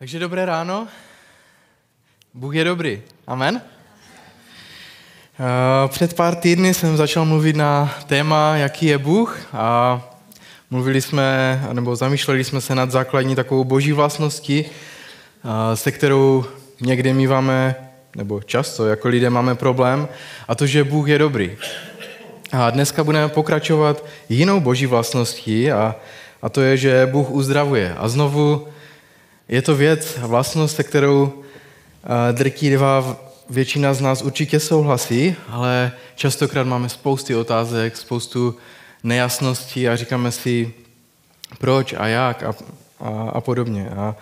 Takže dobré ráno. Bůh je dobrý. Amen. Eh, před pár týdny jsem začal mluvit na téma, jaký je Bůh a mluvili jsme, nebo zamýšleli jsme se nad základní takovou boží vlastností, eh, se kterou někdy míváme, nebo často jako lidé máme problém, a to, že Bůh je dobrý. A dneska budeme pokračovat jinou boží vlastností a, a to je, že Bůh uzdravuje. A znovu je to věc, vlastnost, se kterou eh, drtivá většina z nás určitě souhlasí, ale častokrát máme spousty otázek, spoustu nejasností a říkáme si, proč a jak a, a, a podobně. A,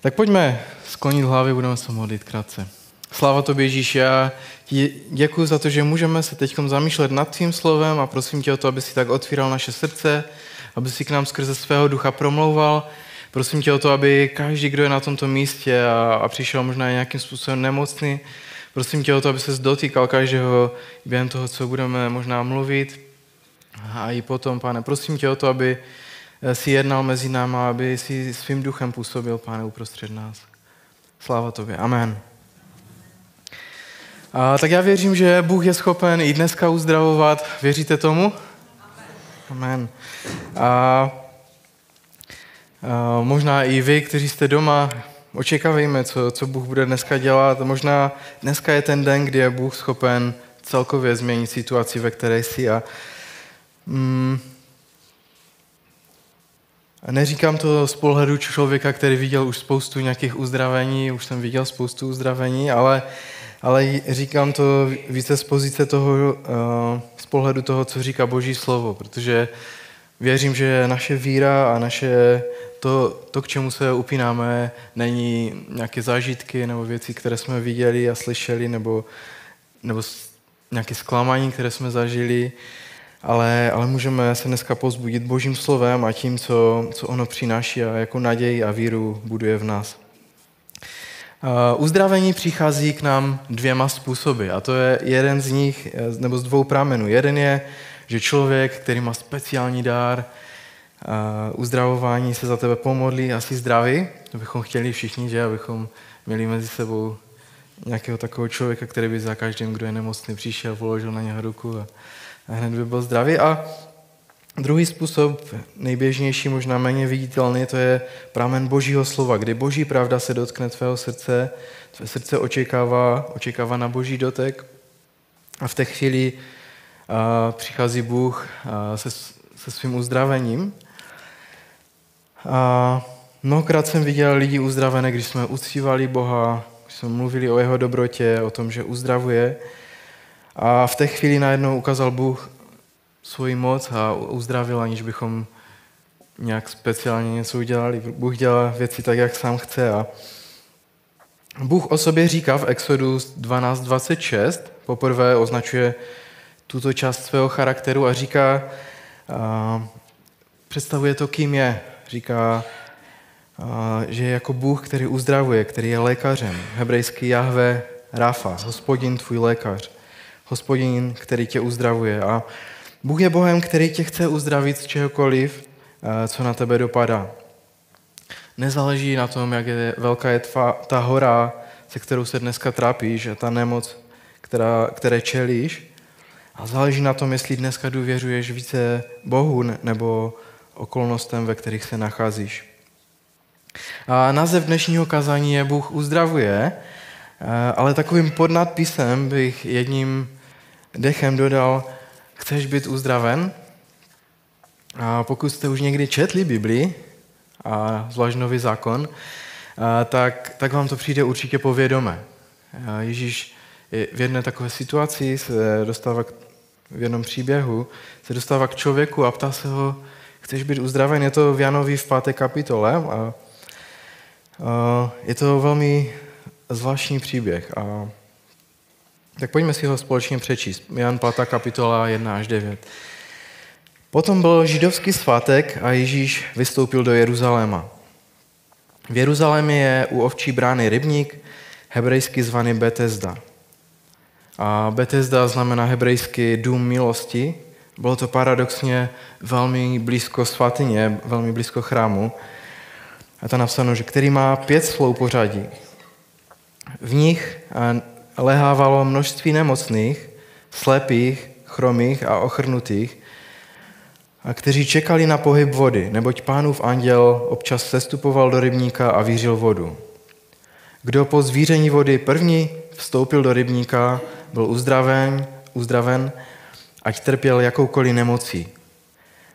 tak pojďme sklonit hlavy, budeme se modlit krátce. Sláva to Ježíš, já ti děkuji za to, že můžeme se teď zamýšlet nad tvým slovem a prosím tě o to, aby si tak otvíral naše srdce, aby si k nám skrze svého ducha promlouval, Prosím tě o to, aby každý, kdo je na tomto místě a, a přišel možná nějakým způsobem nemocný, prosím tě o to, aby se dotýkal každého během toho, co budeme možná mluvit. A i potom, pane, prosím tě o to, aby si jednal mezi námi, aby si svým duchem působil, pane, uprostřed nás. Sláva tobě. Amen. A, tak já věřím, že Bůh je schopen i dneska uzdravovat. Věříte tomu? Amen. A Možná i vy, kteří jste doma, očekávejme, co, co Bůh bude dneska dělat. Možná dneska je ten den, kdy je Bůh schopen celkově změnit situaci, ve které jsi. A, mm, a neříkám to z pohledu člověka, který viděl už spoustu nějakých uzdravení, už jsem viděl spoustu uzdravení, ale, ale říkám to více z pozice toho, z pohledu toho, co říká Boží slovo, protože věřím, že naše víra a naše to, to, k čemu se upínáme, není nějaké zážitky nebo věci, které jsme viděli a slyšeli, nebo, nebo nějaké zklamání, které jsme zažili, ale, ale můžeme se dneska pozbudit Božím slovem a tím, co, co ono přináší a jako naději a víru buduje v nás. Uzdravení přichází k nám dvěma způsoby a to je jeden z nich, nebo z dvou pramenů. Jeden je, že člověk, který má speciální dár, uzdravování se za tebe pomodlí, asi zdraví. To bychom chtěli všichni, že abychom měli mezi sebou nějakého takového člověka, který by za každým, kdo je nemocný, přišel, položil na něho ruku a, a hned by byl zdravý. A druhý způsob, nejběžnější, možná méně viditelný, to je pramen Božího slova, kdy Boží pravda se dotkne tvého srdce, tvé srdce očekává, očekává na Boží dotek a v té chvíli a, přichází Bůh se, se svým uzdravením a mnohokrát jsem viděl lidi uzdravené, když jsme uctívali Boha, když jsme mluvili o jeho dobrotě, o tom, že uzdravuje. A v té chvíli najednou ukázal Bůh svoji moc a uzdravil, aniž bychom nějak speciálně něco udělali. Bůh dělá věci tak, jak sám chce. A Bůh o sobě říká v Exodu 12.26, poprvé označuje tuto část svého charakteru a říká, a představuje to, kým je, říká, že je jako Bůh, který uzdravuje, který je lékařem. Hebrejský Jahve Rafa, hospodin tvůj lékař. Hospodin, který tě uzdravuje. A Bůh je Bohem, který tě chce uzdravit z čehokoliv, co na tebe dopadá. Nezáleží na tom, jak je velká je tva, ta hora, se kterou se dneska trápíš, a ta nemoc, která, které čelíš. A záleží na tom, jestli dneska důvěřuješ více Bohu nebo okolnostem, ve kterých se nacházíš. A název dnešního kazání je Bůh uzdravuje, ale takovým podnadpisem bych jedním dechem dodal, chceš být uzdraven? A pokud jste už někdy četli Bibli, a zvlášť nový zákon, tak, tak vám to přijde určitě povědomé. Ježíš v jedné takové situaci se dostává k, v jednom příběhu, se dostává k člověku a ptá se ho, chceš být uzdraven, je to v Janovi v páté kapitole a, a je to velmi zvláštní příběh. A, tak pojďme si ho společně přečíst. Jan 5. kapitola 1 až 9. Potom byl židovský svátek a Ježíš vystoupil do Jeruzaléma. V Jeruzalémě je u ovčí brány rybník, hebrejsky zvaný Betesda. A Betesda znamená hebrejsky dům milosti bylo to paradoxně velmi blízko svatyně, velmi blízko chrámu. A to napsáno, že který má pět slov pořadí. V nich lehávalo množství nemocných, slepých, chromých a ochrnutých, a kteří čekali na pohyb vody, neboť pánův anděl občas sestupoval do rybníka a vířil vodu. Kdo po zvíření vody první vstoupil do rybníka, byl uzdraven, uzdraven ať trpěl jakoukoliv nemocí.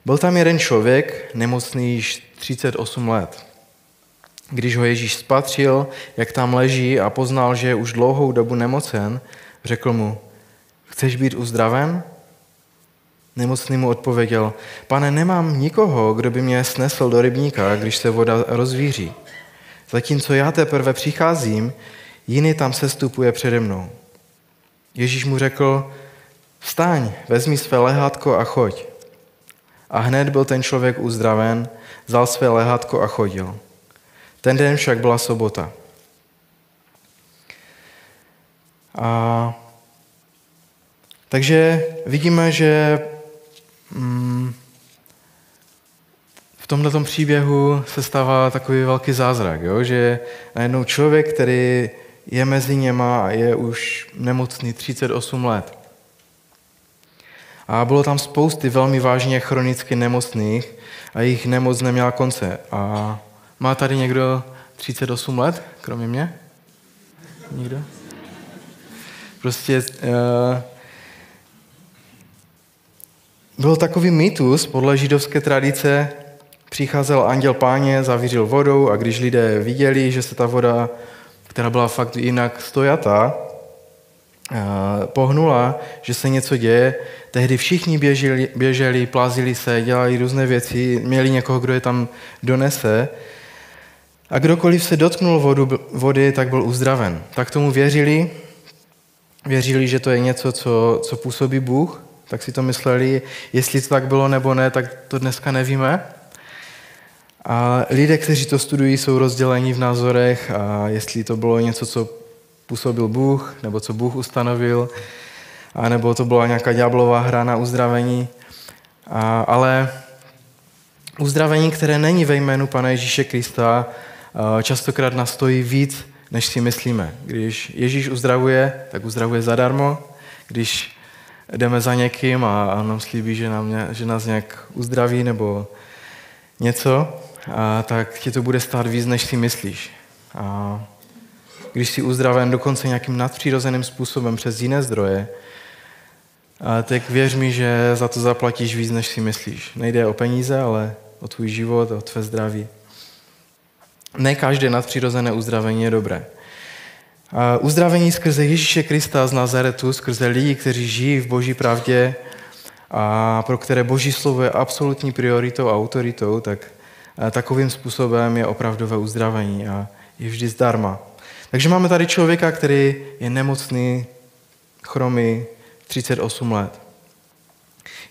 Byl tam jeden člověk, nemocný již 38 let. Když ho Ježíš spatřil, jak tam leží a poznal, že je už dlouhou dobu nemocen, řekl mu, chceš být uzdraven? Nemocný mu odpověděl, pane, nemám nikoho, kdo by mě snesl do rybníka, když se voda rozvíří. Zatímco já teprve přicházím, jiný tam sestupuje přede mnou. Ježíš mu řekl, vstaň, vezmi své lehátko a choď. A hned byl ten člověk uzdraven, vzal své lehátko a chodil. Ten den však byla sobota. A takže vidíme, že mm, v tomto příběhu se stává takový velký zázrak, jo? že najednou člověk, který je mezi něma a je už nemocný 38 let. A bylo tam spousty velmi vážně chronicky nemocných a jejich nemoc neměla konce. A má tady někdo 38 let, kromě mě? Nikdo? Prostě uh, byl takový mýtus podle židovské tradice, přicházel anděl páně, zavířil vodou a když lidé viděli, že se ta voda, která byla fakt jinak stojatá, uh, pohnula, že se něco děje, tehdy všichni běželi, běželi, plázili se, dělali různé věci, měli někoho, kdo je tam donese a kdokoliv se dotknul vodu, vody, tak byl uzdraven. Tak tomu věřili, věřili, že to je něco, co, co působí Bůh, tak si to mysleli, jestli to tak bylo nebo ne, tak to dneska nevíme. A lidé, kteří to studují, jsou rozděleni v názorech, a jestli to bylo něco, co působil Bůh, nebo co Bůh ustanovil, a nebo to byla nějaká ďáblová hra na uzdravení. A, ale uzdravení, které není ve jménu Pana Ježíše Krista, častokrát nastojí víc, než si myslíme. Když Ježíš uzdravuje, tak uzdravuje zadarmo. Když jdeme za někým a, a nám slíbí, že, nám, že nás nějak uzdraví nebo něco, a tak ti to bude stát víc, než si myslíš. A když jsi uzdraven dokonce nějakým nadpřirozeným způsobem přes jiné zdroje, a tak věř mi, že za to zaplatíš víc, než si myslíš. Nejde o peníze, ale o tvůj život, o tvé zdraví. Ne každé nadpřirozené uzdravení je dobré. A uzdravení skrze Ježíše Krista z Nazaretu, skrze lidi, kteří žijí v boží pravdě a pro které boží slovo je absolutní prioritou a autoritou, tak takovým způsobem je opravdové uzdravení a je vždy zdarma. Takže máme tady člověka, který je nemocný, chromý, 38 let.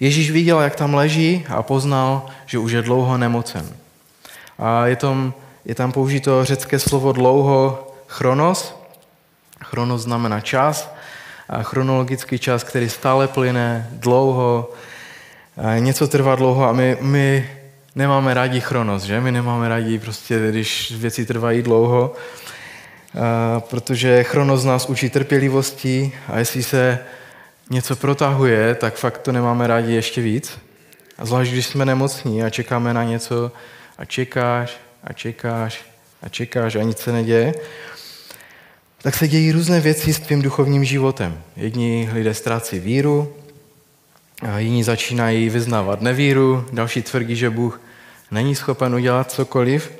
Ježíš viděl, jak tam leží a poznal, že už je dlouho nemocen. A je tam je tam použito řecké slovo dlouho chronos. Chronos znamená čas, a chronologický čas, který stále plyne dlouho, a něco trvá dlouho a my, my nemáme rádi chronos, že? My nemáme rádi prostě, když věci trvají dlouho, protože chronos nás učí trpělivosti a jestli se něco protahuje, tak fakt to nemáme rádi ještě víc. A zvlášť, když jsme nemocní a čekáme na něco a čekáš a čekáš a čekáš a nic se neděje, tak se dějí různé věci s tvým duchovním životem. Jedni lidé ztrácí víru, a jiní začínají vyznávat nevíru, další tvrdí, že Bůh není schopen udělat cokoliv.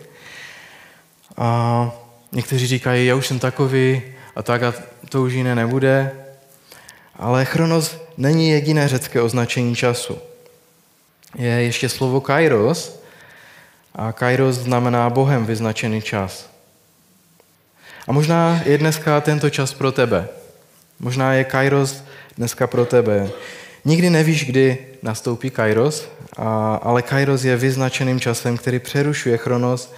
A někteří říkají, já už jsem takový a tak a to už jiné nebude. Ale chronos není jediné řecké označení času. Je ještě slovo kairos, a kairos znamená Bohem vyznačený čas. A možná je dneska tento čas pro tebe. Možná je kairos dneska pro tebe. Nikdy nevíš, kdy nastoupí kairos, ale kairos je vyznačeným časem, který přerušuje chronos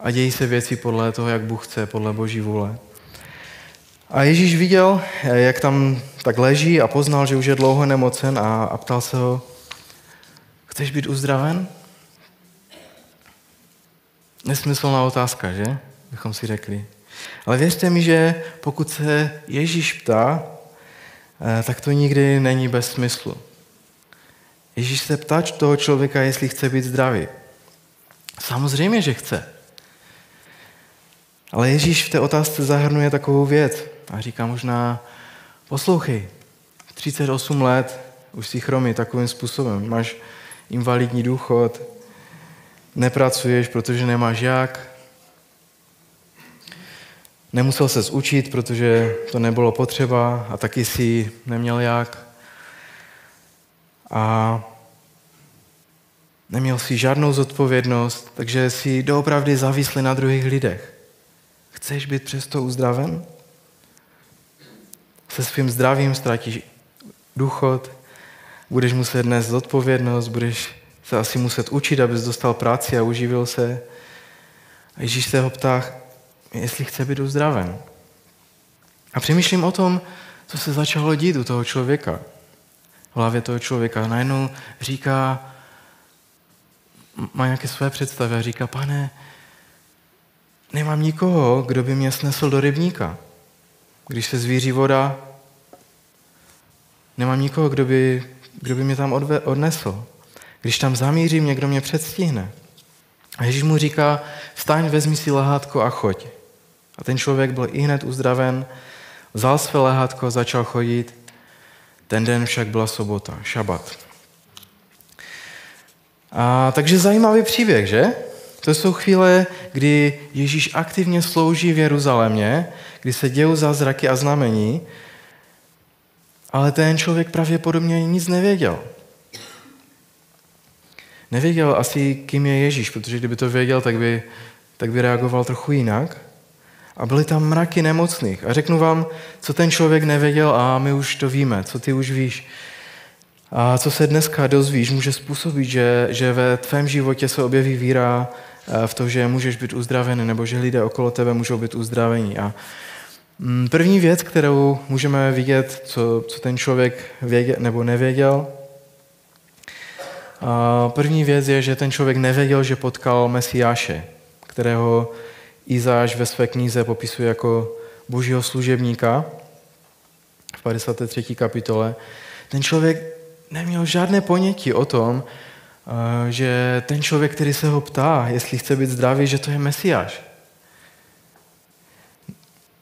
a dějí se věci podle toho, jak Bůh chce, podle Boží vůle. A Ježíš viděl, jak tam tak leží a poznal, že už je dlouho nemocen a, a ptal se ho, chceš být uzdraven? Nesmyslná otázka, že? Bychom si řekli. Ale věřte mi, že pokud se Ježíš ptá, eh, tak to nikdy není bez smyslu. Ježíš se ptá toho člověka, jestli chce být zdravý. Samozřejmě, že chce. Ale Ježíš v té otázce zahrnuje takovou věc a říká možná, poslouchej, 38 let, už si chromý takovým způsobem, máš invalidní důchod, nepracuješ, protože nemáš jak, nemusel se učit, protože to nebylo potřeba a taky si neměl jak. A neměl si žádnou zodpovědnost, takže si doopravdy závislý na druhých lidech. Chceš být přesto uzdraven? Se svým zdravím ztratíš důchod, budeš muset nést zodpovědnost, budeš se asi muset učit, abys dostal práci a uživil se. A Ježíš se ho ptá, jestli chce být uzdraven. A přemýšlím o tom, co se začalo dít u toho člověka. V hlavě toho člověka. Najednou říká, má nějaké své představy a říká, pane, nemám nikoho, kdo by mě snesl do rybníka. Když se zvíří voda, nemám nikoho, kdo by, kdo by mě tam odve, odnesl. Když tam zamířím, někdo mě předstihne. A Ježíš mu říká, vstaň, vezmi si lehátko a choď. A ten člověk byl i hned uzdraven, vzal své lehátko začal chodit. Ten den však byla sobota, šabat. A, takže zajímavý příběh, že? To jsou chvíle, kdy Ježíš aktivně slouží v Jeruzalémě, kdy se dějí zázraky a znamení, ale ten člověk pravděpodobně nic nevěděl. Nevěděl asi, kým je Ježíš, protože kdyby to věděl, tak by, tak by reagoval trochu jinak. A byly tam mraky nemocných. A řeknu vám, co ten člověk nevěděl a my už to víme, co ty už víš. A co se dneska dozvíš, může způsobit, že, že ve tvém životě se objeví víra eh, v to, že můžeš být uzdravený, nebo že lidé okolo tebe můžou být uzdraveni. A mm, první věc, kterou můžeme vidět, co, co ten člověk věděl nebo nevěděl, a první věc je, že ten člověk nevěděl, že potkal Mesiáše, kterého Izáš ve své knize popisuje jako božího služebníka v 53. kapitole. Ten člověk neměl žádné ponětí o tom, eh, že ten člověk, který se ho ptá, jestli chce být zdravý, že to je Mesiáš.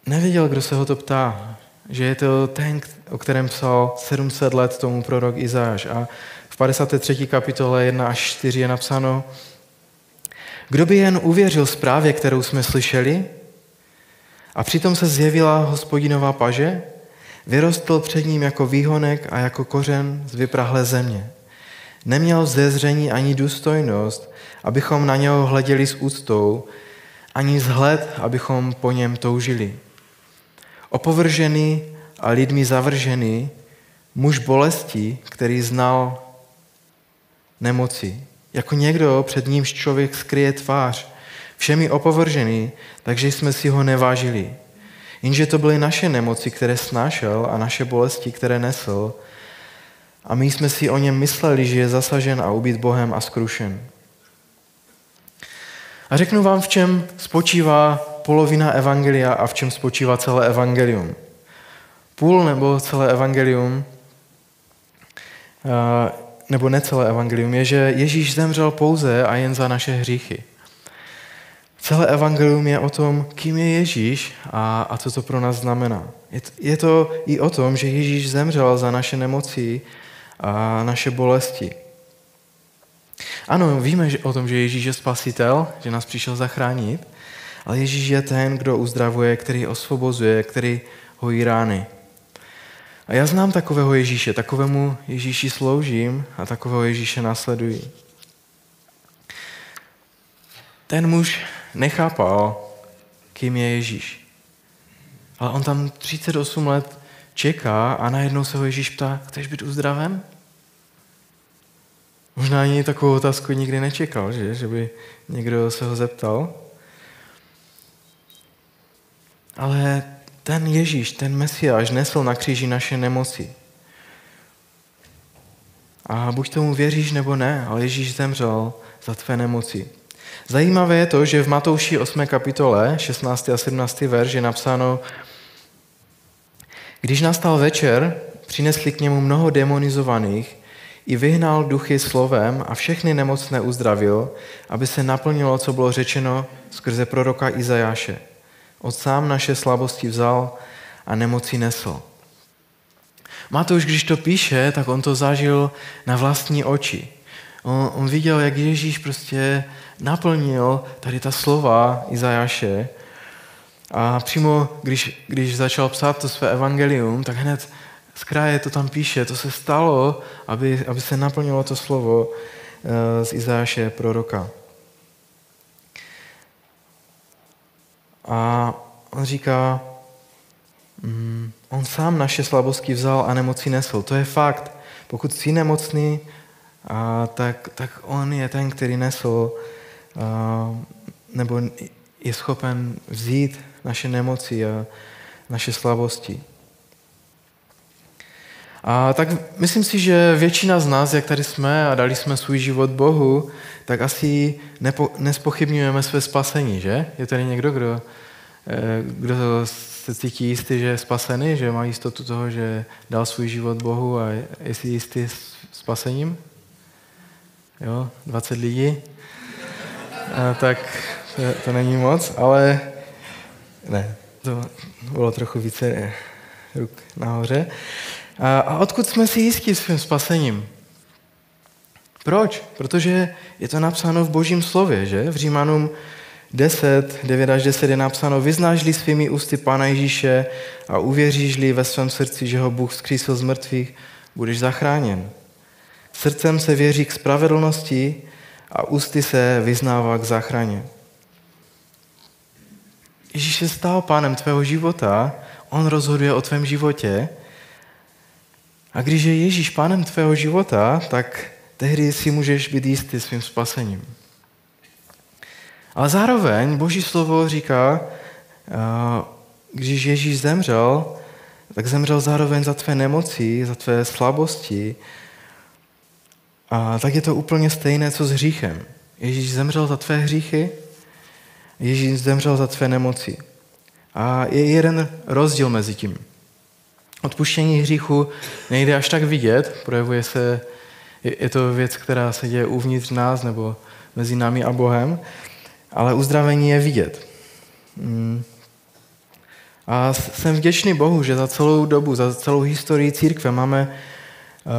Nevěděl, kdo se ho to ptá, že je to ten, o kterém psal 700 let tomu prorok Izáš. A v 53. kapitole 1 až 4 je napsáno, kdo by jen uvěřil zprávě, kterou jsme slyšeli, a přitom se zjevila hospodinová paže, Vyrostl před ním jako výhonek a jako kořen z vyprahlé země. Neměl zezření ani důstojnost, abychom na něho hleděli s úctou, ani vzhled, abychom po něm toužili. Opovržený a lidmi zavržený, muž bolesti, který znal nemoci. Jako někdo, před nímž člověk skryje tvář, všemi opovržený, takže jsme si ho nevážili. Jenže to byly naše nemoci, které snášel a naše bolesti, které nesl. A my jsme si o něm mysleli, že je zasažen a ubít Bohem a skrušen. A řeknu vám, v čem spočívá polovina evangelia a v čem spočívá celé evangelium. Půl nebo celé evangelium, nebo necelé evangelium, je, že Ježíš zemřel pouze a jen za naše hříchy. Celé evangelium je o tom, kým je Ježíš a, a co to pro nás znamená. Je to, je to i o tom, že Ježíš zemřel za naše nemoci a naše bolesti. Ano, víme že o tom, že Ježíš je spasitel, že nás přišel zachránit, ale Ježíš je ten, kdo uzdravuje, který osvobozuje, který hojí rány. A já znám takového Ježíše, takovému Ježíši sloužím a takového Ježíše následuji. Ten muž nechápal, kým je Ježíš. Ale on tam 38 let čeká a najednou se ho Ježíš ptá, chceš být uzdraven? Možná ani takovou otázku nikdy nečekal, že, že by někdo se ho zeptal. Ale ten Ježíš, ten Mesiáš nesl na kříži naše nemoci. A buď tomu věříš nebo ne, ale Ježíš zemřel za tvé nemoci. Zajímavé je to, že v Matouši 8. kapitole, 16. a 17. verš je napsáno, když nastal večer, přinesli k němu mnoho demonizovaných, i vyhnal duchy slovem a všechny nemocné uzdravil, aby se naplnilo, co bylo řečeno skrze proroka Izajáše. Od sám naše slabosti vzal a nemoci nesl. Matouš, když to píše, tak on to zažil na vlastní oči. On, on viděl, jak Ježíš prostě naplnil tady ta slova Izajáše a přímo, když, když začal psát to své evangelium, tak hned z kraje to tam píše, to se stalo, aby, aby se naplnilo to slovo eh, z Izáše proroka. A on říká, mm, on sám naše slabosti vzal a nemoci nesl. To je fakt. Pokud jsi nemocný, a tak, tak on je ten, který nesl, a, nebo je schopen vzít naše nemoci a naše slabosti. A tak myslím si, že většina z nás, jak tady jsme a dali jsme svůj život Bohu, tak asi nepo, nespochybňujeme své spasení, že? Je tady někdo, kdo, eh, kdo se cítí jistý, že je spasený, že má jistotu toho, že dal svůj život Bohu a je si jistý spasením? Jo, 20 lidí? A, tak to, to není moc, ale ne, to bylo trochu více ruk nahoře. A odkud jsme si jistí svým spasením? Proč? Protože je to napsáno v božím slově, že? V Římanům 10, 9 až 10 je napsáno, vyznáš-li svými ústy Pána Ježíše a uvěříš-li ve svém srdci, že ho Bůh zkřísil z mrtvých, budeš zachráněn. Srdcem se věří k spravedlnosti a ústy se vyznává k záchraně. Ježíš se stal pánem tvého života, on rozhoduje o tvém životě a když je Ježíš pánem tvého života, tak tehdy si můžeš být jistý svým spasením. Ale zároveň Boží slovo říká, když Ježíš zemřel, tak zemřel zároveň za tvé nemoci, za tvé slabosti. A tak je to úplně stejné, co s hříchem. Ježíš zemřel za tvé hříchy, Ježíš zemřel za tvé nemoci. A je jeden rozdíl mezi tím. Odpuštění hříchu nejde až tak vidět, projevuje se, je to věc, která se děje uvnitř nás nebo mezi námi a Bohem, ale uzdravení je vidět. Mm. A jsem vděčný Bohu, že za celou dobu, za celou historii církve máme eh,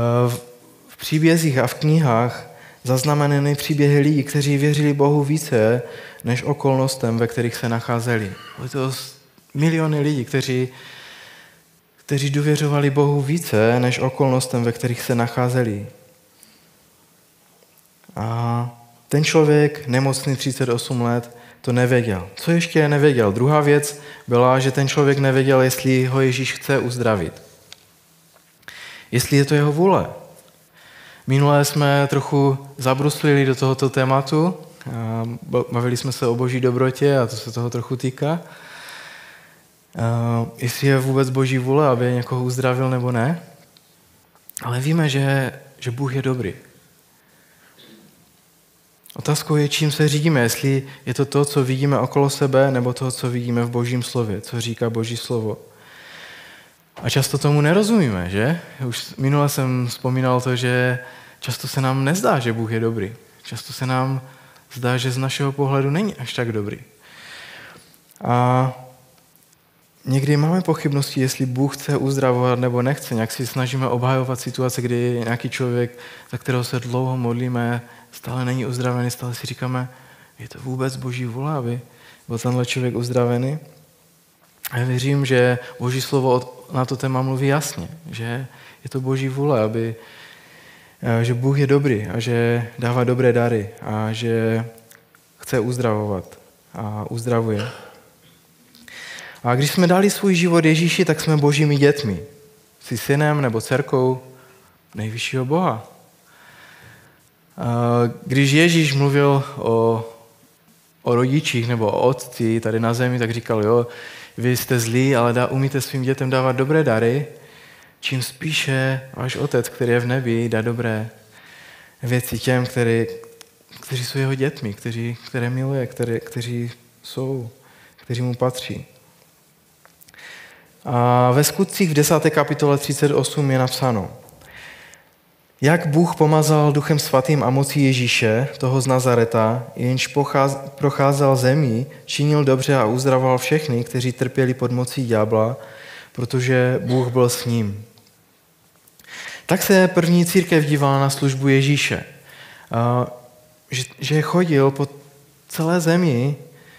v příbězích a v knihách zaznamenané příběhy lidí, kteří věřili Bohu více než okolnostem, ve kterých se nacházeli. Byly to miliony lidí, kteří kteří důvěřovali Bohu více než okolnostem, ve kterých se nacházeli. A ten člověk, nemocný 38 let, to nevěděl. Co ještě nevěděl? Druhá věc byla, že ten člověk nevěděl, jestli ho Ježíš chce uzdravit. Jestli je to jeho vůle. Minule jsme trochu zabruslili do tohoto tématu, bavili jsme se o boží dobrotě a to se toho trochu týká. Uh, jestli je vůbec boží vůle, aby někoho uzdravil nebo ne. Ale víme, že, že Bůh je dobrý. Otázkou je, čím se řídíme, jestli je to to, co vidíme okolo sebe, nebo to, co vidíme v božím slově, co říká boží slovo. A často tomu nerozumíme, že? Už minule jsem vzpomínal to, že často se nám nezdá, že Bůh je dobrý. Často se nám zdá, že z našeho pohledu není až tak dobrý. A Někdy máme pochybnosti, jestli Bůh chce uzdravovat nebo nechce. Nějak si snažíme obhajovat situace, kdy nějaký člověk, za kterého se dlouho modlíme, stále není uzdravený, stále si říkáme, je to vůbec boží vůle, aby byl tenhle člověk uzdravený. A já věřím, že boží slovo na to téma mluví jasně, že je to boží vůle, aby, že Bůh je dobrý a že dává dobré dary a že chce uzdravovat a uzdravuje. A když jsme dali svůj život Ježíši, tak jsme božími dětmi. Jsi synem nebo dcerkou nejvyššího Boha. Když Ježíš mluvil o, o rodičích nebo o otci tady na zemi, tak říkal, jo, vy jste zlí, ale dá, umíte svým dětem dávat dobré dary, čím spíše váš otec, který je v nebi, dá dobré věci těm, který, kteří jsou jeho dětmi, kteří, které miluje, které, kteří jsou, kteří mu patří. A ve skutcích v 10. kapitole 38 je napsáno, jak Bůh pomazal duchem svatým a mocí Ježíše, toho z Nazareta, jenž procházel zemí, činil dobře a uzdravoval všechny, kteří trpěli pod mocí ďábla, protože Bůh byl s ním. Tak se první církev dívala na službu Ježíše. Že chodil po celé zemi,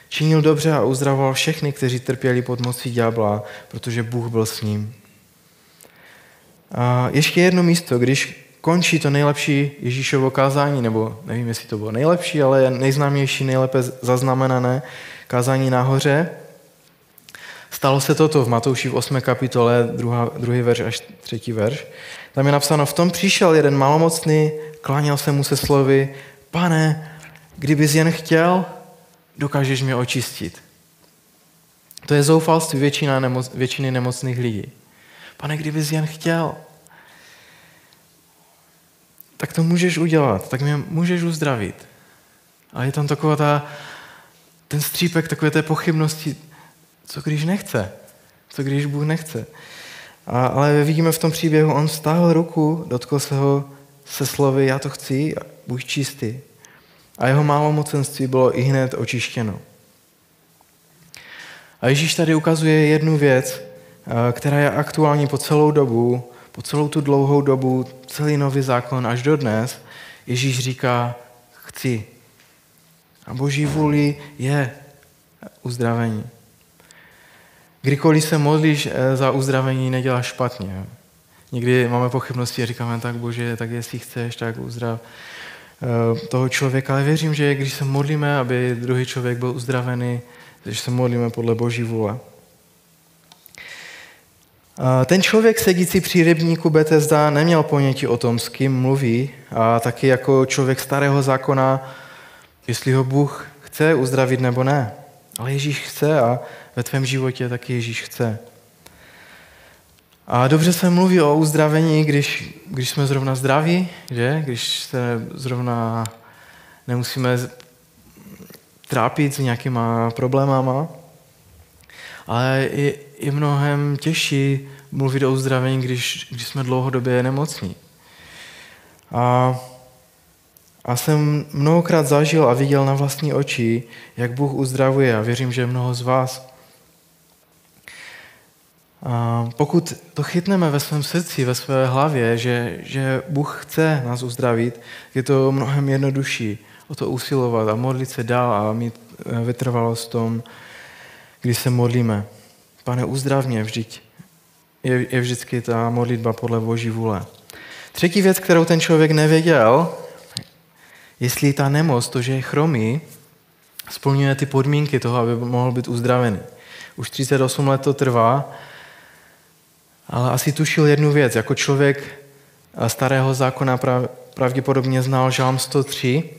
činil dobře a uzdravoval všechny, kteří trpěli pod mocí ďábla, protože Bůh byl s ním. A ještě jedno místo, když končí to nejlepší Ježíšovo kázání, nebo nevím, jestli to bylo nejlepší, ale nejznámější, nejlépe zaznamenané kázání nahoře. Stalo se toto v Matouši v 8. kapitole, druhá, druhý verš až třetí verš. Tam je napsáno, v tom přišel jeden malomocný, kláněl se mu se slovy, pane, kdybys jen chtěl, dokážeš mě očistit. To je zoufalství většina nemoc, většiny nemocných lidí. Pane, kdybys jen chtěl, tak to můžeš udělat, tak mě můžeš uzdravit. A je tam taková ta, ten střípek takové té pochybnosti, co když nechce, co když Bůh nechce. A, ale vidíme v tom příběhu, on stáhl ruku, dotkl se ho se slovy, já to chci, buď čistý. A jeho málomocenství bylo i hned očištěno. A Ježíš tady ukazuje jednu věc, která je aktuální po celou dobu, po celou tu dlouhou dobu, celý nový zákon až do dnes, Ježíš říká, chci. A boží vůli je uzdravení. Kdykoliv se modlíš eh, za uzdravení, neděláš špatně. Někdy máme pochybnosti a říkáme, tak bože, tak jestli chceš, tak uzdrav eh, toho člověka. Ale věřím, že když se modlíme, aby druhý člověk byl uzdravený, že se modlíme podle boží vůle. Ten člověk sedící při rybníku Betesda neměl ponětí o tom, s kým mluví a taky jako člověk starého zákona, jestli ho Bůh chce uzdravit nebo ne. Ale Ježíš chce a ve tvém životě taky Ježíš chce. A dobře se mluví o uzdravení, když, když jsme zrovna zdraví, že? když se zrovna nemusíme trápit s nějakýma problémama. Ale je, je mnohem těžší mluvit o uzdravení, když, když jsme dlouhodobě nemocní. A, a jsem mnohokrát zažil a viděl na vlastní oči, jak Bůh uzdravuje a věřím, že mnoho z vás. Pokud to chytneme ve svém srdci, ve své hlavě, že, že Bůh chce nás uzdravit, je to mnohem jednodušší o to usilovat a modlit se dál a mít eh, vytrvalost v tom, když se modlíme. Pane, uzdrav mě, vždyť je, je vždycky ta modlitba podle Boží vůle. Třetí věc, kterou ten člověk nevěděl, jestli ta nemoc, to, že je chromý, splňuje ty podmínky toho, aby mohl být uzdravený. Už 38 let to trvá, ale asi tušil jednu věc. Jako člověk starého zákona pravděpodobně znal Žálm 103,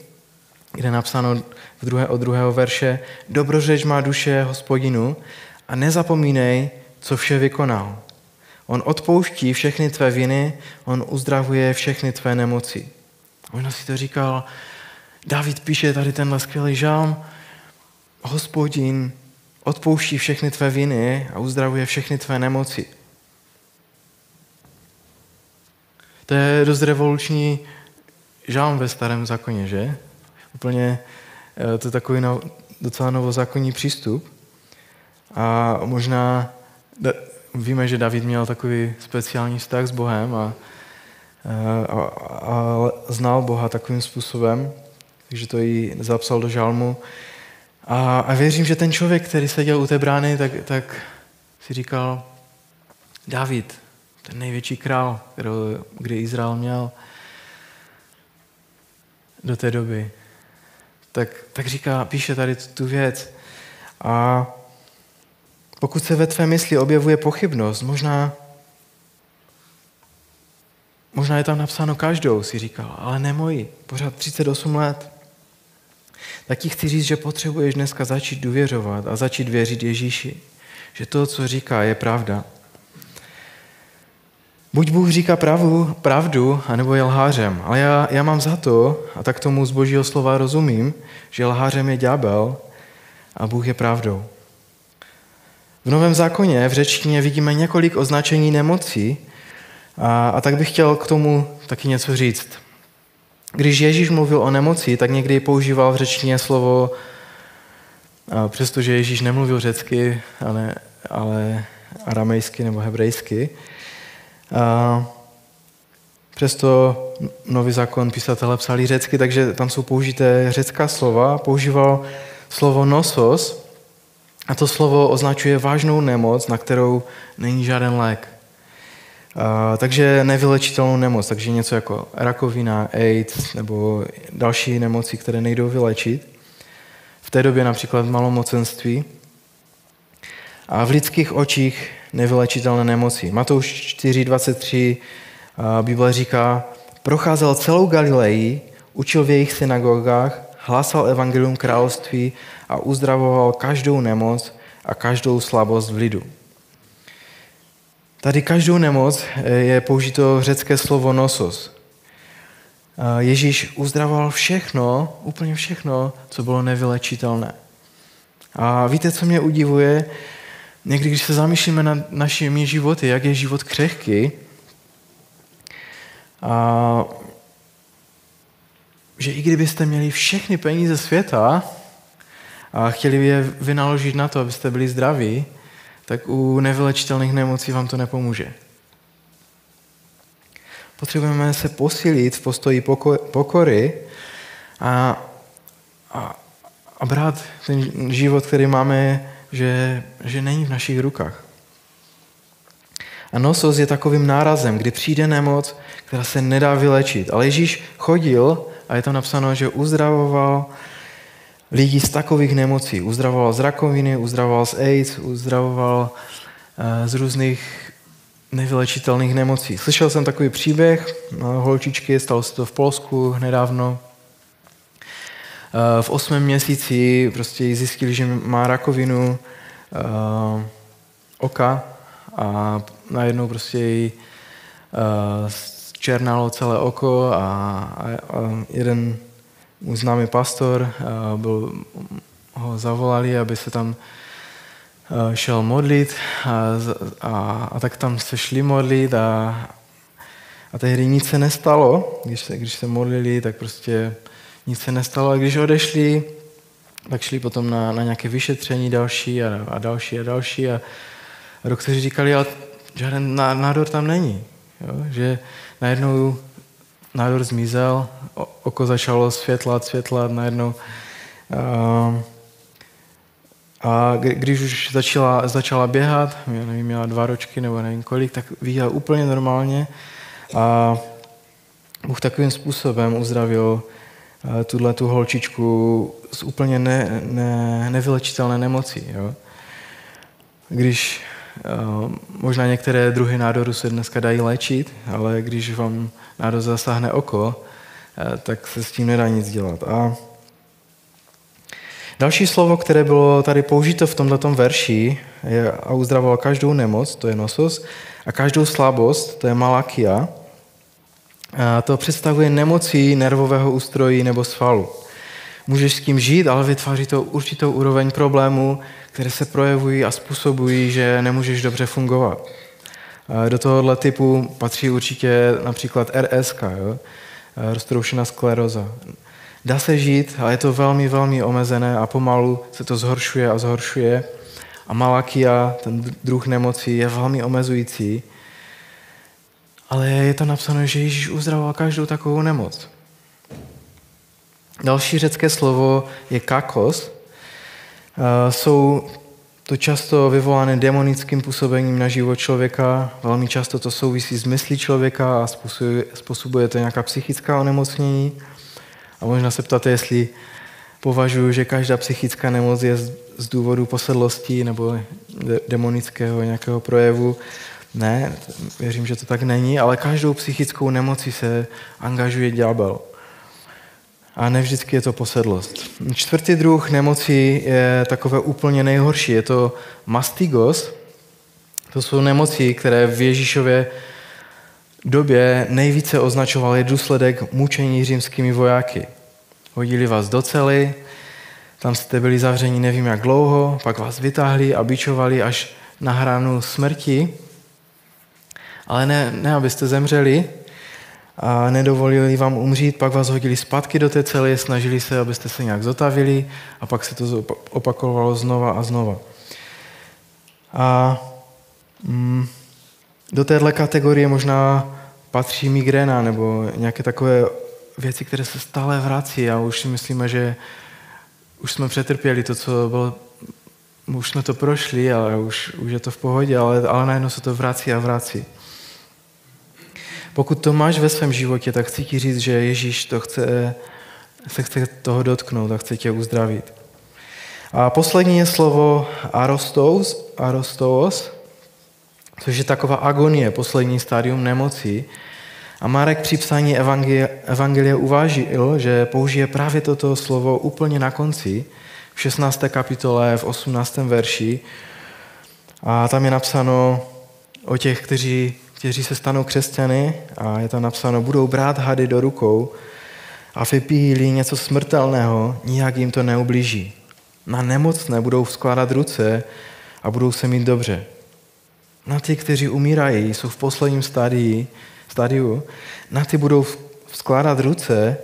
kde je napsáno v druhé, od druhého verše Dobrořeč má duše hospodinu a nezapomínej, co vše vykonal. On odpouští všechny tvé viny, on uzdravuje všechny tvé nemoci. Možná si to říkal, David píše tady tenhle skvělý žálm, hospodin odpouští všechny tvé viny a uzdravuje všechny tvé nemoci. To je dost revoluční žálm ve starém zákoně, že? Úplně eh, to je takový docela novozákonní přístup. A možná víme, že David měl takový speciální vztah s Bohem a, a, a znal Boha takovým způsobem, takže to i zapsal do žalmu. A, a věřím, že ten člověk, který seděl u té brány, tak, tak si říkal, David, ten největší král, kterou, kdy Izrael měl do té doby, tak, tak říká, píše tady tu věc. A pokud se ve tvé mysli objevuje pochybnost, možná, možná je tam napsáno každou, si říkal, ale ne moji, pořád 38 let. Tak ti chci říct, že potřebuješ dneska začít důvěřovat a začít věřit Ježíši. Že to, co říká, je pravda. Buď Bůh říká pravdu, pravdu anebo je lhářem. Ale já, já mám za to, a tak tomu z božího slova rozumím, že lhářem je ďábel a Bůh je pravdou. V Novém zákoně v řečtině vidíme několik označení nemocí a, a tak bych chtěl k tomu taky něco říct. Když Ježíš mluvil o nemoci, tak někdy používal v řečtině slovo, přestože Ježíš nemluvil řecky, ale, ale aramejsky nebo hebrejsky, a přesto nový zákon písatele psali řecky, takže tam jsou použité řecká slova. Používal slovo nosos a to slovo označuje vážnou nemoc, na kterou není žádný lék. A, takže nevylečitelnou nemoc, takže něco jako rakovina, AIDS nebo další nemoci, které nejdou vylečit. V té době například malomocenství. A v lidských očích nevylečitelné nemoci. Matouš 4.23 Bible říká, procházel celou Galileji, učil v jejich synagogách, hlásal evangelium království a uzdravoval každou nemoc a každou slabost v lidu. Tady každou nemoc e, je použito řecké slovo nosos. Ježíš uzdravoval všechno, úplně všechno, co bylo nevylečitelné. A víte, co mě udivuje? Někdy, když se zamýšlíme nad našimi životy, jak je život křehký, a že i kdybyste měli všechny peníze světa a chtěli je vynaložit na to, abyste byli zdraví, tak u nevylečitelných nemocí vám to nepomůže. Potřebujeme se posílit v postoji pokory a, a, a brát ten život, který máme že, že není v našich rukách. A nosos je takovým nárazem, kdy přijde nemoc, která se nedá vylečit. Ale Ježíš chodil, a je tam napsáno, že uzdravoval lidi z takových nemocí. Uzdravoval z rakoviny, uzdravoval z AIDS, uzdravoval eh, z různých nevylečitelných nemocí. Slyšel jsem takový příběh no, holčičky, stalo se to v Polsku nedávno. Eh, v osmém měsíci prostě zjistili, že má rakovinu uh, oka a najednou prostě jí uh, černalo celé oko a, a, a jeden můj známý pastor uh, byl, ho zavolali, aby se tam uh, šel modlit a, a, a tak tam se šli modlit a, a tehdy nic se nestalo. Když se, když se modlili, tak prostě nic se nestalo. A když odešli, tak šli potom na, na nějaké vyšetření další a, a další a další. A, a doktoři říkali, ale žádný nádor tam není. Jo? Že najednou nádor zmizel, oko začalo světlat, světlat, najednou. A, a když už začala, začala běhat, já nevím, měla dva ročky nebo nevím kolik, tak viděla úplně normálně a Bůh takovým způsobem uzdravil tuhle tu holčičku z úplně ne, ne, nevylečitelné nemocí. Jo? Když uh, možná některé druhy nádoru se dneska dají léčit, ale když vám nádor zasáhne oko, uh, tak se s tím nedá nic dělat. A další slovo, které bylo tady použito v tomto verši, je a uzdravoval každou nemoc, to je nosos, a každou slabost, to je malakia, to představuje nemocí nervového ústrojí nebo svalu. Můžeš s tím žít, ale vytváří to určitou úroveň problémů, které se projevují a způsobují, že nemůžeš dobře fungovat. Do tohohle typu patří určitě například RSK, roztroušená skleroza. Dá se žít, ale je to velmi, velmi omezené a pomalu se to zhoršuje a zhoršuje. A malakia, ten druh nemocí, je velmi omezující ale je to napsáno, že Ježíš uzdravoval každou takovou nemoc. Další řecké slovo je kakos. Jsou to často vyvolané demonickým působením na život člověka, velmi často to souvisí s myslí člověka a způsobuje, způsobuje to nějaká psychická onemocnění. A možná se ptáte, jestli považuji, že každá psychická nemoc je z důvodu posedlosti nebo demonického nějakého projevu. Ne, věřím, že to tak není, ale každou psychickou nemocí se angažuje ďábel. A ne vždycky je to posedlost. Čtvrtý druh nemocí je takové úplně nejhorší. Je to mastigos. To jsou nemoci, které v Ježíšově době nejvíce označovali důsledek mučení římskými vojáky. Hodili vás do cely, tam jste byli zavřeni nevím jak dlouho, pak vás vytáhli a bičovali až na hranu smrti, ale ne, ne abyste zemřeli a nedovolili vám umřít, pak vás hodili zpátky do té cely, snažili se, abyste se nějak zotavili a pak se to opakovalo znova a znova. A mm, do téhle kategorie možná patří migréna nebo nějaké takové věci, které se stále vrací a už si myslíme, že už jsme přetrpěli to, co bylo, už jsme to prošli, ale už, už je to v pohodě, ale, ale najednou se to vrací a vrací. Pokud to máš ve svém životě, tak chci ti říct, že Ježíš to chce, se chce toho dotknout a chce tě uzdravit. A poslední je slovo arostos, arostos, což je taková agonie, poslední stádium nemoci. A Marek při psání evangelia, evangelia uvážil, že použije právě toto slovo úplně na konci, v 16. kapitole, v 18. verši. A tam je napsáno o těch, kteří, kteří se stanou křesťany a je tam napsáno, budou brát hady do rukou a vypíjí něco smrtelného, nijak jim to neublíží. Na nemocné budou skládat ruce a budou se mít dobře. Na ty, kteří umírají, jsou v posledním stádii, stádiu, na ty budou skládat ruce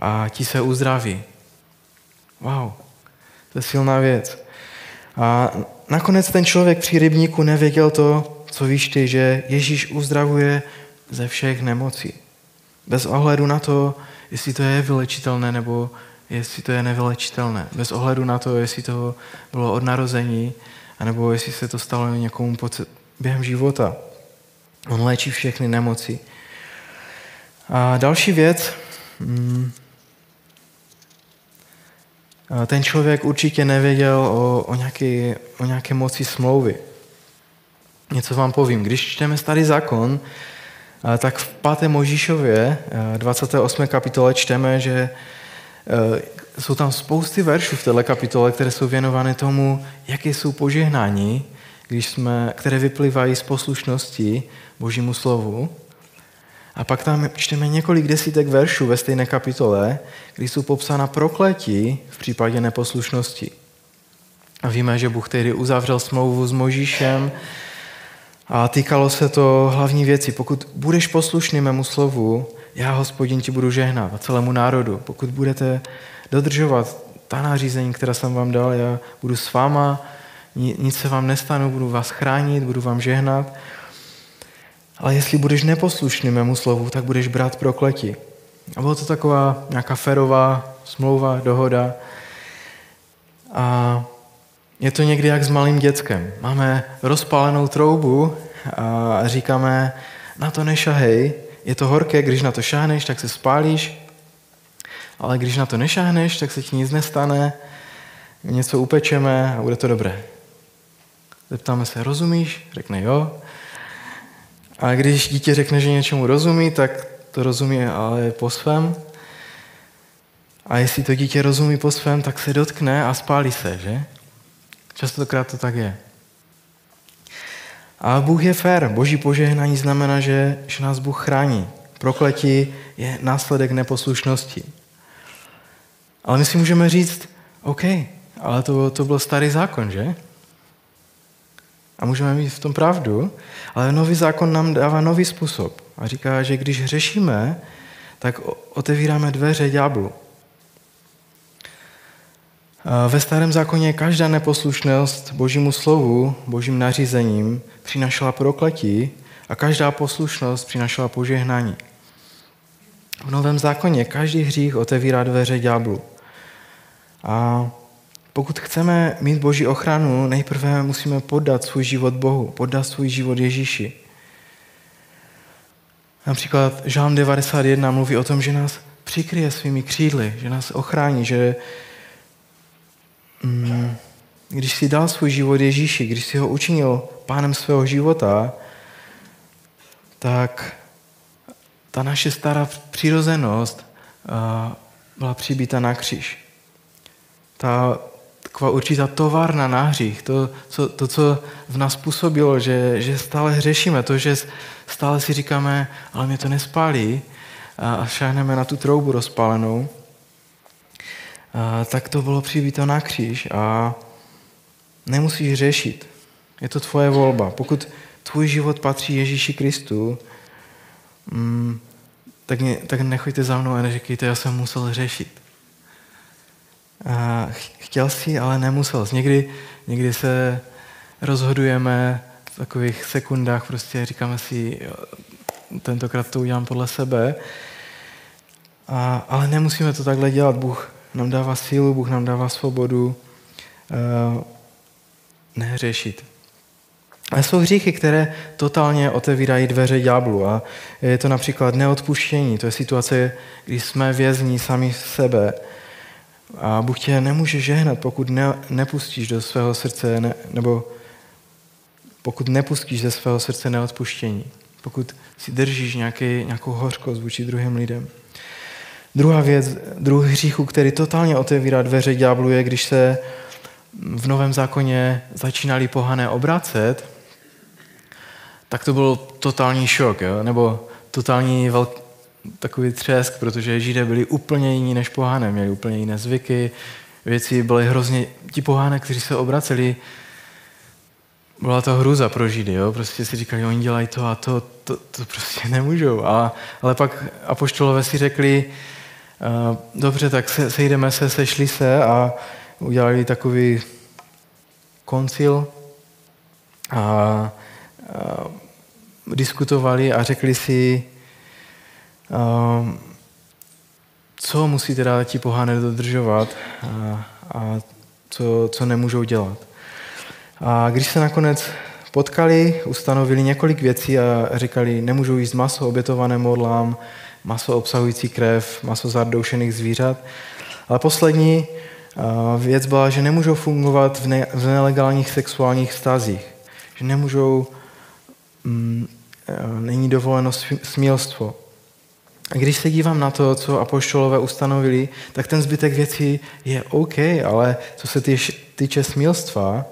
a ti se uzdraví. Wow, to je silná věc. A nakonec ten člověk při rybníku nevěděl to, co víš ty, že Ježíš uzdravuje ze všech nemocí. Bez ohledu na to, jestli to je vylečitelné nebo jestli to je nevylečitelné. Bez ohledu na to, jestli to bylo od narození, anebo jestli se to stalo někomu během života. On léčí všechny nemoci. A další věc, mm, ten člověk určitě nevěděl o, o, nějaké, o nějaké moci smlouvy. Něco vám povím. Když čteme starý zákon, tak v 5. Možíšově, 28. kapitole, čteme, že jsou tam spousty veršů v této kapitole, které jsou věnovány tomu, jaké jsou požehnání, když jsme, které vyplývají z poslušnosti Božímu slovu. A pak tam čteme několik desítek veršů ve stejné kapitole, kdy jsou popsána prokletí v případě neposlušnosti. A víme, že Bůh tedy uzavřel smlouvu s Možíšem a týkalo se to hlavní věci. Pokud budeš poslušný mému slovu, já, hospodin, ti budu žehnat a celému národu. Pokud budete dodržovat ta nařízení, která jsem vám dal, já budu s váma, nic se vám nestanu, budu vás chránit, budu vám žehnat. Ale jestli budeš neposlušný mému slovu, tak budeš brát prokletí. A byla to taková nějaká ferová smlouva, dohoda. A je to někdy jak s malým dětskem. Máme rozpálenou troubu a říkáme, na to nešahej, je to horké, když na to šáhneš, tak se spálíš, ale když na to nešáhneš, tak se ti nic nestane, něco upečeme a bude to dobré. Zeptáme se, rozumíš? Řekne jo. A když dítě řekne, že něčemu rozumí, tak to rozumí ale po svém. A jestli to dítě rozumí po svém, tak se dotkne a spálí se, že? Častokrát to tak je. A Bůh je fér. Boží požehnání znamená, že, že nás Bůh chrání. Prokletí je následek neposlušnosti. Ale my si můžeme říct, OK, ale to, to byl starý zákon, že? A můžeme mít v tom pravdu, ale nový zákon nám dává nový způsob. A říká, že když řešíme, tak otevíráme dveře ďáblu. Ve starém zákoně každá neposlušnost božímu slovu, božím nařízením přinašela prokletí a každá poslušnost přinašela požehnání. V novém zákoně každý hřích otevírá dveře ďáblu. A pokud chceme mít boží ochranu, nejprve musíme poddat svůj život Bohu, poddat svůj život Ježíši. Například Žálm 91 mluví o tom, že nás přikryje svými křídly, že nás ochrání, že když si dal svůj život Ježíši, když si ho učinil pánem svého života, tak ta naše stará přirozenost byla přibíta na kříž. Ta taková určitá továrna na hřích. To, co, to, co v nás působilo, že, že stále hřešíme, to, že stále si říkáme, ale mě to nespálí a šáhneme na tu troubu rozpálenou, a, tak to bylo přibíto na kříž a nemusíš řešit. Je to tvoje volba. Pokud tvůj život patří Ježíši Kristu, mm, tak, ne, tak nechoďte za mnou a neříkejte, já jsem musel řešit. A chtěl si, ale nemusel. Někdy, někdy se rozhodujeme v takových sekundách, prostě říkáme si, tentokrát to udělám podle sebe, a, ale nemusíme to takhle dělat. Bůh nám dává sílu, Bůh nám dává svobodu uh, nehřešit. Ale jsou hříchy, které totálně otevírají dveře ďáblu a je to například neodpuštění. To je situace, kdy jsme vězní sami sebe a Bůh tě nemůže žehnat, pokud ne, nepustíš do svého srdce, ne, nebo pokud nepustíš ze svého srdce neodpuštění. Pokud si držíš nějaký, nějakou hořkost vůči druhým lidem. Druhá věc, druhý hříchu, který totálně otevírá dveře ďáblu, je, když se v Novém zákoně začínali pohané obracet, tak to byl totální šok, jo? nebo totální velk, takový třesk, protože Židé byli úplně jiní než pohané, měli úplně jiné zvyky, věci byly hrozně, ti pohané, kteří se obraceli, byla to hruza pro Židy, jo? prostě si říkali, oni dělají to a to, to, to prostě nemůžou. A, ale pak apoštolové si řekli, dobře, tak se, sejdeme se, sešli se a udělali takový koncil a, a diskutovali a řekli si, a, co musí teda ti pohány dodržovat a, a co, co nemůžou dělat. A když se nakonec potkali, ustanovili několik věcí a říkali, nemůžou jíst maso obětované modlám, maso obsahující krev, maso zardoušených zvířat. Ale poslední věc byla, že nemůžou fungovat v, ne, v nelegálních sexuálních vztazích. Že nemůžou, mm, není dovoleno smělstvo. A když se dívám na to, co apoštolové ustanovili, tak ten zbytek věcí je OK, ale co se týče smilstva,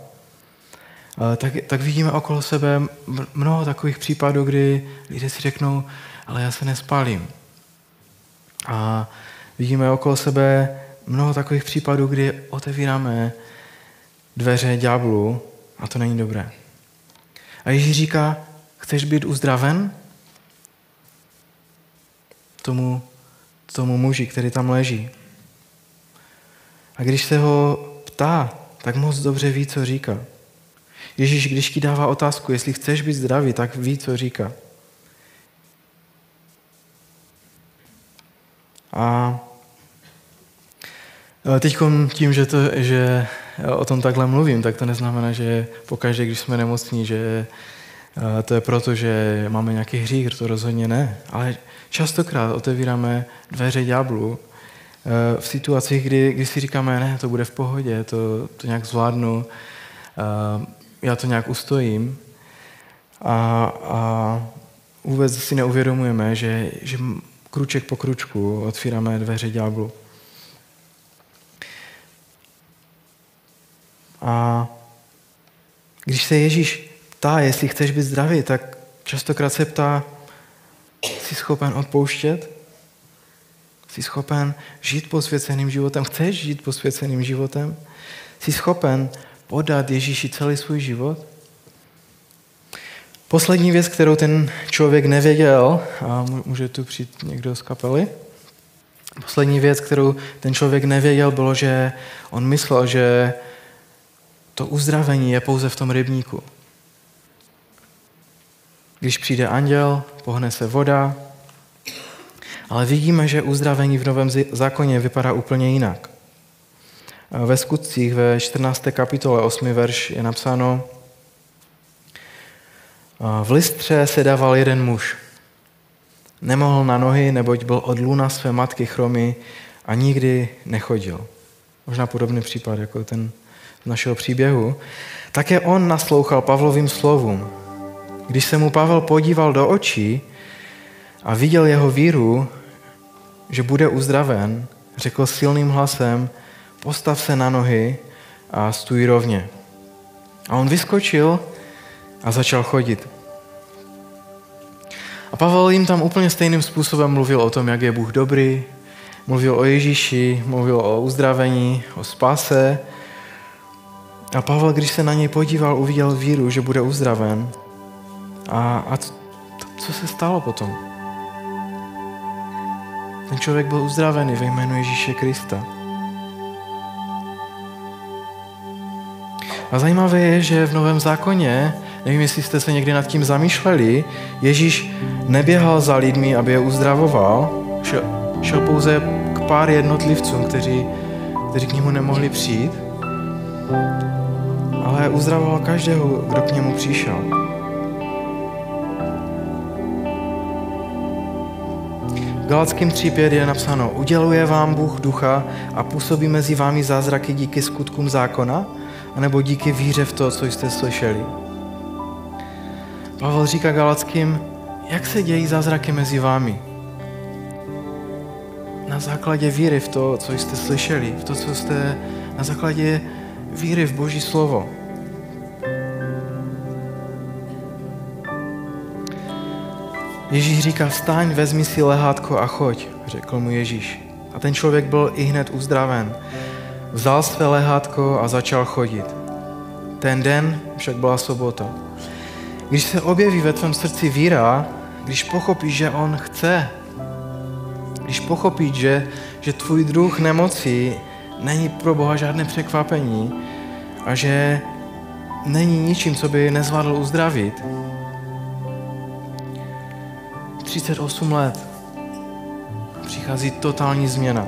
tak, tak vidíme okolo sebe mnoho takových případů, kdy lidé si řeknou, ale já se nespálím. A vidíme okolo sebe mnoho takových případů, kdy otevíráme dveře ďáblu a to není dobré. A Ježíš říká, chceš být uzdraven? Tomu, tomu muži, který tam leží. A když se ho ptá, tak moc dobře ví, co říká. Ježíš, když ti dává otázku, jestli chceš být zdravý, tak ví, co říká. A teď tím, že, to, že o tom takhle mluvím, tak to neznamená, že pokaždé, když jsme nemocní, že to je proto, že máme nějaký hřích, to rozhodně ne. Ale častokrát otevíráme dveře ďáblu v situacích, kdy, kdy si říkáme, ne, to bude v pohodě, to, to nějak zvládnu já to nějak ustojím a, a vůbec si neuvědomujeme, že, že kruček po kručku otvíráme dveře ďáblu. A když se Ježíš ptá, jestli chceš být zdravý, tak častokrát se ptá, jsi schopen odpouštět? Jsi schopen žít posvěceným životem? Chceš žít posvěceným životem? Jsi schopen podat Ježíši celý svůj život? Poslední věc, kterou ten člověk nevěděl, a může tu přijít někdo z kapely, poslední věc, kterou ten člověk nevěděl, bylo, že on myslel, že to uzdravení je pouze v tom rybníku. Když přijde anděl, pohne se voda, ale vidíme, že uzdravení v Novém zákoně vypadá úplně jinak. Ve skutcích ve 14. kapitole 8. verš je napsáno V listře se dával jeden muž. Nemohl na nohy, neboť byl od luna své matky chromy a nikdy nechodil. Možná podobný případ jako ten z našeho příběhu. Také on naslouchal Pavlovým slovům. Když se mu Pavel podíval do očí a viděl jeho víru, že bude uzdraven, řekl silným hlasem, postav se na nohy a stůj rovně. A on vyskočil a začal chodit. A Pavel jim tam úplně stejným způsobem mluvil o tom, jak je Bůh dobrý, mluvil o Ježíši, mluvil o uzdravení, o spase. A Pavel, když se na něj podíval, uviděl víru, že bude uzdraven. A, a co, co se stalo potom? Ten člověk byl uzdravený ve jménu Ježíše Krista. A zajímavé je, že v Novém zákoně, nevím, jestli jste se někdy nad tím zamýšleli, Ježíš neběhal za lidmi, aby je uzdravoval, šel, šel pouze k pár jednotlivcům, kteří, kteří k němu nemohli přijít, ale uzdravoval každého, kdo k němu přišel. Galackým 3.5 je napsáno, uděluje vám Bůh ducha a působí mezi vámi zázraky díky skutkům zákona, anebo díky víře v to, co jste slyšeli. Pavel říká Galackým, jak se dějí zázraky mezi vámi? Na základě víry v to, co jste slyšeli, v to, co jste na základě víry v Boží slovo. Ježíš říká, vstaň, vezmi si lehátko a choď, řekl mu Ježíš. A ten člověk byl i hned uzdraven. Vzal své lehátko a začal chodit. Ten den však byla sobota. Když se objeví ve tvém srdci víra, když pochopíš, že on chce, když pochopíš, že, že tvůj druh nemocí není pro Boha žádné překvapení a že není ničím, co by nezvládl uzdravit. 38 let přichází totální změna.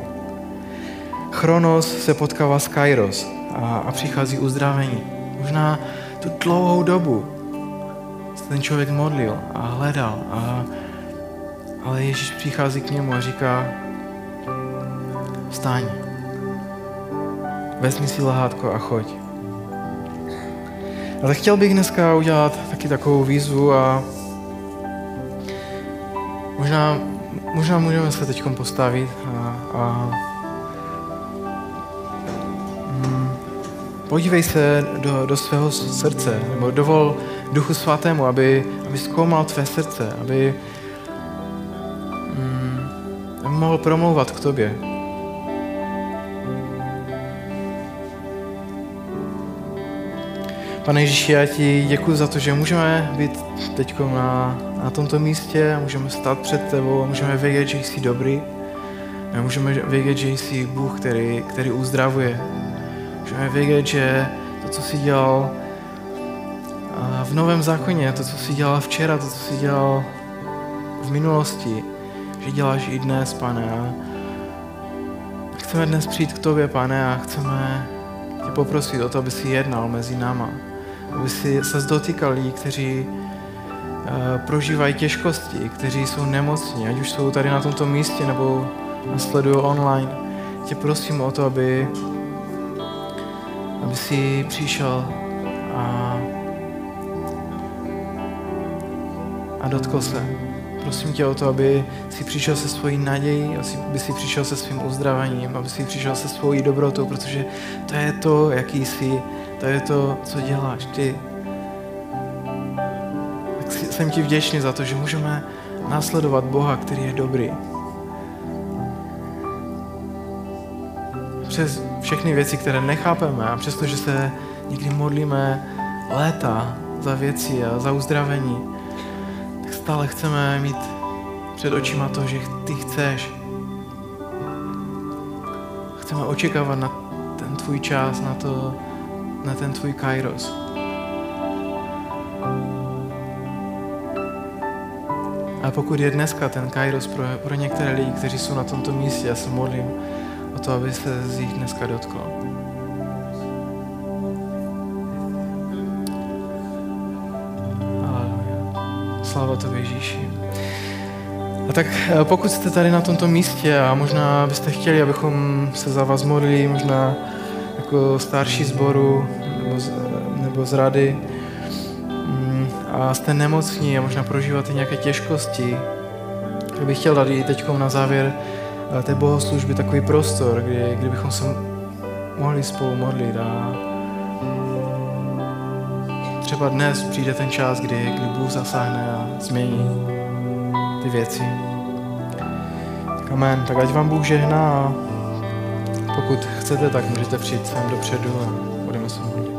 Chronos se potkává s Kairos a, a přichází uzdravení. Možná tu dlouhou dobu ten člověk modlil a hledal, a, ale Ježíš přichází k němu a říká vstaň, vezmi si lahátko a choď. Ale chtěl bych dneska udělat taky takovou výzvu a možná, možná můžeme se teď postavit a, a podívej se do, do svého srdce, nebo dovol Duchu Svatému, aby, aby zkoumal tvé srdce, aby, mm, aby mohl promlouvat k tobě. Pane Ježíši, já ti děkuji za to, že můžeme být teď na, na tomto místě, můžeme stát před tebou, můžeme vědět, že jsi dobrý, můžeme vědět, že jsi Bůh, který, který uzdravuje, Můžeme vědět, že to, co jsi dělal v Novém zákoně, to, co jsi dělal včera, to, co jsi dělal v minulosti, že děláš i dnes, pane. A chceme dnes přijít k tobě, pane, a chceme tě poprosit o to, aby si jednal mezi náma. Aby si se dotýkal lidí, kteří uh, prožívají těžkosti, kteří jsou nemocní, ať už jsou tady na tomto místě nebo nasledují online. Tě prosím o to, aby aby si přišel a, a dotkl se. Prosím tě o to, aby si přišel se svojí nadějí, aby si přišel se svým uzdravením, aby si přišel se svojí dobrotou, protože to je to, jaký jsi, to je to, co děláš ty. Tak jsem ti vděčný za to, že můžeme následovat Boha, který je dobrý. Přes všechny věci, které nechápeme a přestože se někdy modlíme léta za věci a za uzdravení, tak stále chceme mít před očima to, že ty chceš. Chceme očekávat na ten tvůj čas, na, to, na ten tvůj kairos. A pokud je dneska ten kairos pro, pro některé lidi, kteří jsou na tomto místě, já se modlím, to, aby se z nich dneska dotklo. Sláva to Ježíši. A tak eh, pokud jste tady na tomto místě a možná byste chtěli, abychom se za vás modlili, možná jako starší sboru nebo z, nebo z rady mm, a jste nemocní a možná prožíváte nějaké těžkosti, tak bych chtěl i teď na závěr té bohoslužby takový prostor, kdy, kdybychom se mohli spolu modlit a třeba dnes přijde ten čas, kdy, kdy Bůh zasáhne a změní ty věci. Tak amen. Tak ať vám Bůh žehná a pokud chcete, tak můžete přijít sem dopředu a budeme se modlit.